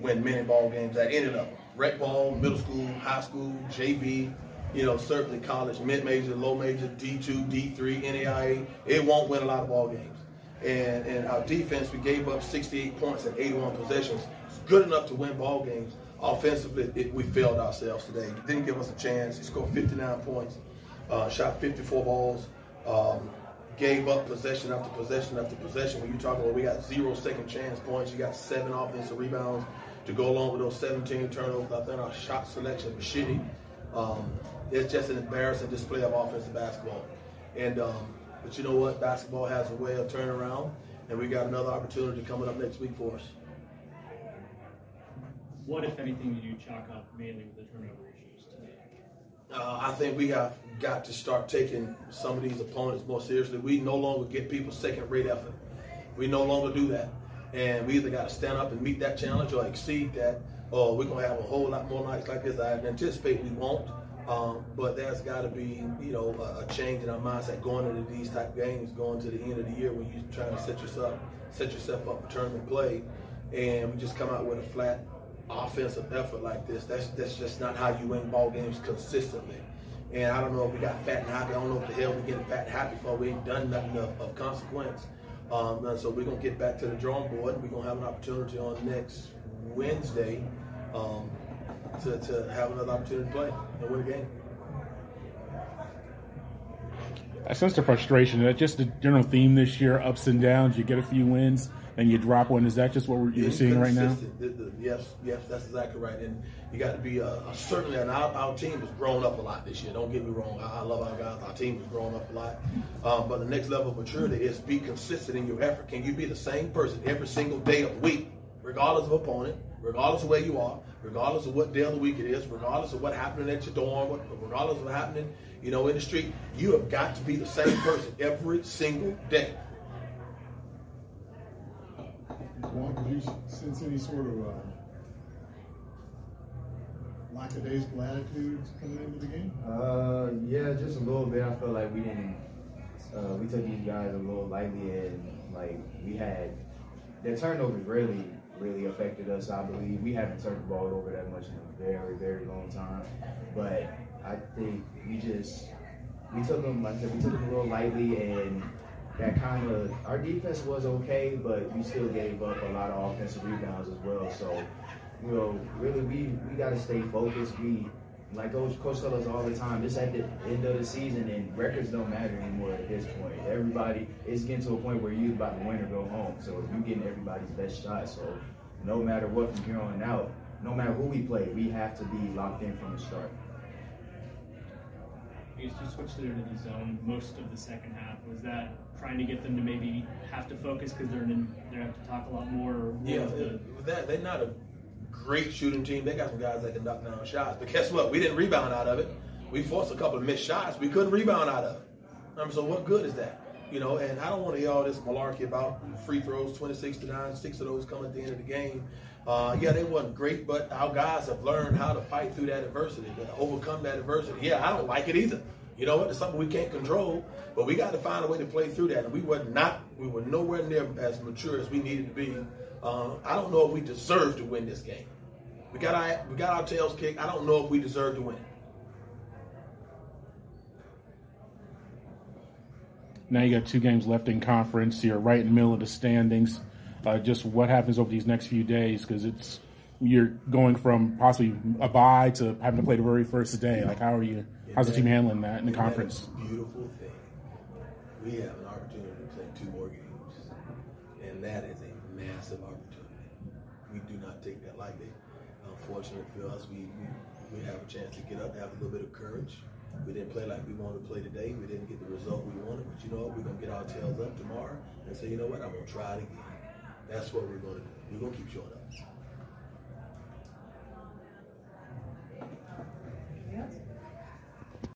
win many ball games at any level. Rec ball, middle school, high school, JV, you know, certainly college, mid-major, low major, D2, D3, NAIA. It won't win a lot of ball games. And, and our defense, we gave up 68 points and 81 possessions. It's good enough to win ball games. Offensively, it, we failed ourselves today. Didn't give us a chance. He scored 59 points, uh, shot 54 balls, um, gave up possession after possession after possession. When you talk about we got zero second chance points, you got seven offensive rebounds to go along with those 17 turnovers. I think our shot selection was shitty. Um, it's just an embarrassing display of offensive basketball. And um, but you know what? Basketball has a way of turning around, and we got another opportunity coming up next week for us. What, if anything, did you chalk up mainly with the turnover issues today? Uh, I think we have got to start taking some of these opponents more seriously. We no longer get people second-rate effort. We no longer do that, and we either got to stand up and meet that challenge or exceed that, or we're gonna have a whole lot more nights like this. I anticipate we won't. Um, but there's got to be, you know, a, a, change in our mindset going into these type games, going to the end of the year when you're trying to set yourself set yourself up for tournament play, and we just come out with a flat offensive effort like this. That's that's just not how you win ball games consistently. And I don't know if we got fat and happy. I don't know what the hell we're getting fat and happy for. We ain't done nothing of, of consequence. Um, and so we're gonna get back to the drawing board. We're gonna have an opportunity on next Wednesday. Um, to, to have another opportunity to play and win a game. I sense the frustration. Just the general theme this year: ups and downs. You get a few wins, and you drop one. Is that just what you're seeing right now? The, the, yes, yes, that's exactly right. And you got to be uh, certainly. And our, our, team has grown up a lot this year. Don't get me wrong. I, I love our guys. Our team has grown up a lot. Um, but the next level of maturity is be consistent in your effort. Can you be the same person every single day of the week, regardless of opponent, regardless of where you are? regardless of what day of the week it is, regardless of what happening at your dorm, regardless of what happening, you know, in the street, you have got to be the same person every single day. Did you sense any sort of uh, lackadaisical attitudes coming into the game? Uh, yeah, just a little bit. I felt like we didn't. Uh, we took these guys a little lightly, and like we had their turnovers really really affected us. I believe we haven't turned the ball over that much in a very, very long time. But I think we just we took them like we took them a little lightly, and that kind of our defense was okay, but we still gave up a lot of offensive rebounds as well. So, you know, really we we got to stay focused. We like Coach, Coach tells us all the time, this at the end of the season, and records don't matter anymore at this point. Everybody is getting to a point where you're about to win or go home. So you're getting everybody's best shot. So no matter what from here on out, no matter who we play, we have to be locked in from the start. You switched it into the zone most of the second half. Was that trying to get them to maybe have to focus because they're in, they have to talk a lot more? yeah, the, that they're not a great shooting team. They got some guys that can knock down shots. But guess what? We didn't rebound out of it. We forced a couple of missed shots. We couldn't rebound out of it. Um, so what good is that? You know, and I don't want to hear all this malarkey about free throws, 26 to 9, six of those come at the end of the game. Uh, yeah, they wasn't great, but our guys have learned how to fight through that adversity, to overcome that adversity. Yeah, I don't like it either. You know what? It's something we can't control, but we got to find a way to play through that. And we were not, we were nowhere near as mature as we needed to be. Uh, I don't know if we deserve to win this game. We got our we got our tails kicked. I don't know if we deserve to win. Now you got two games left in conference. You're right in the middle of the standings. Uh, just what happens over these next few days because it's you're going from possibly a bye to having to play the very first day. Like how are you? How's the team handling that in the conference? beautiful thing. We have an opportunity to play two more games, and that is a massive opportunity. We do not take that lightly Unfortunately for us, we, we, we have a chance to get up, have a little bit of courage. We didn't play like we wanted to play today. We didn't get the result we wanted, but you know what? We're gonna get our tails up tomorrow and say, you know what? I'm gonna try it again. That's what we're gonna do. We're gonna keep showing up.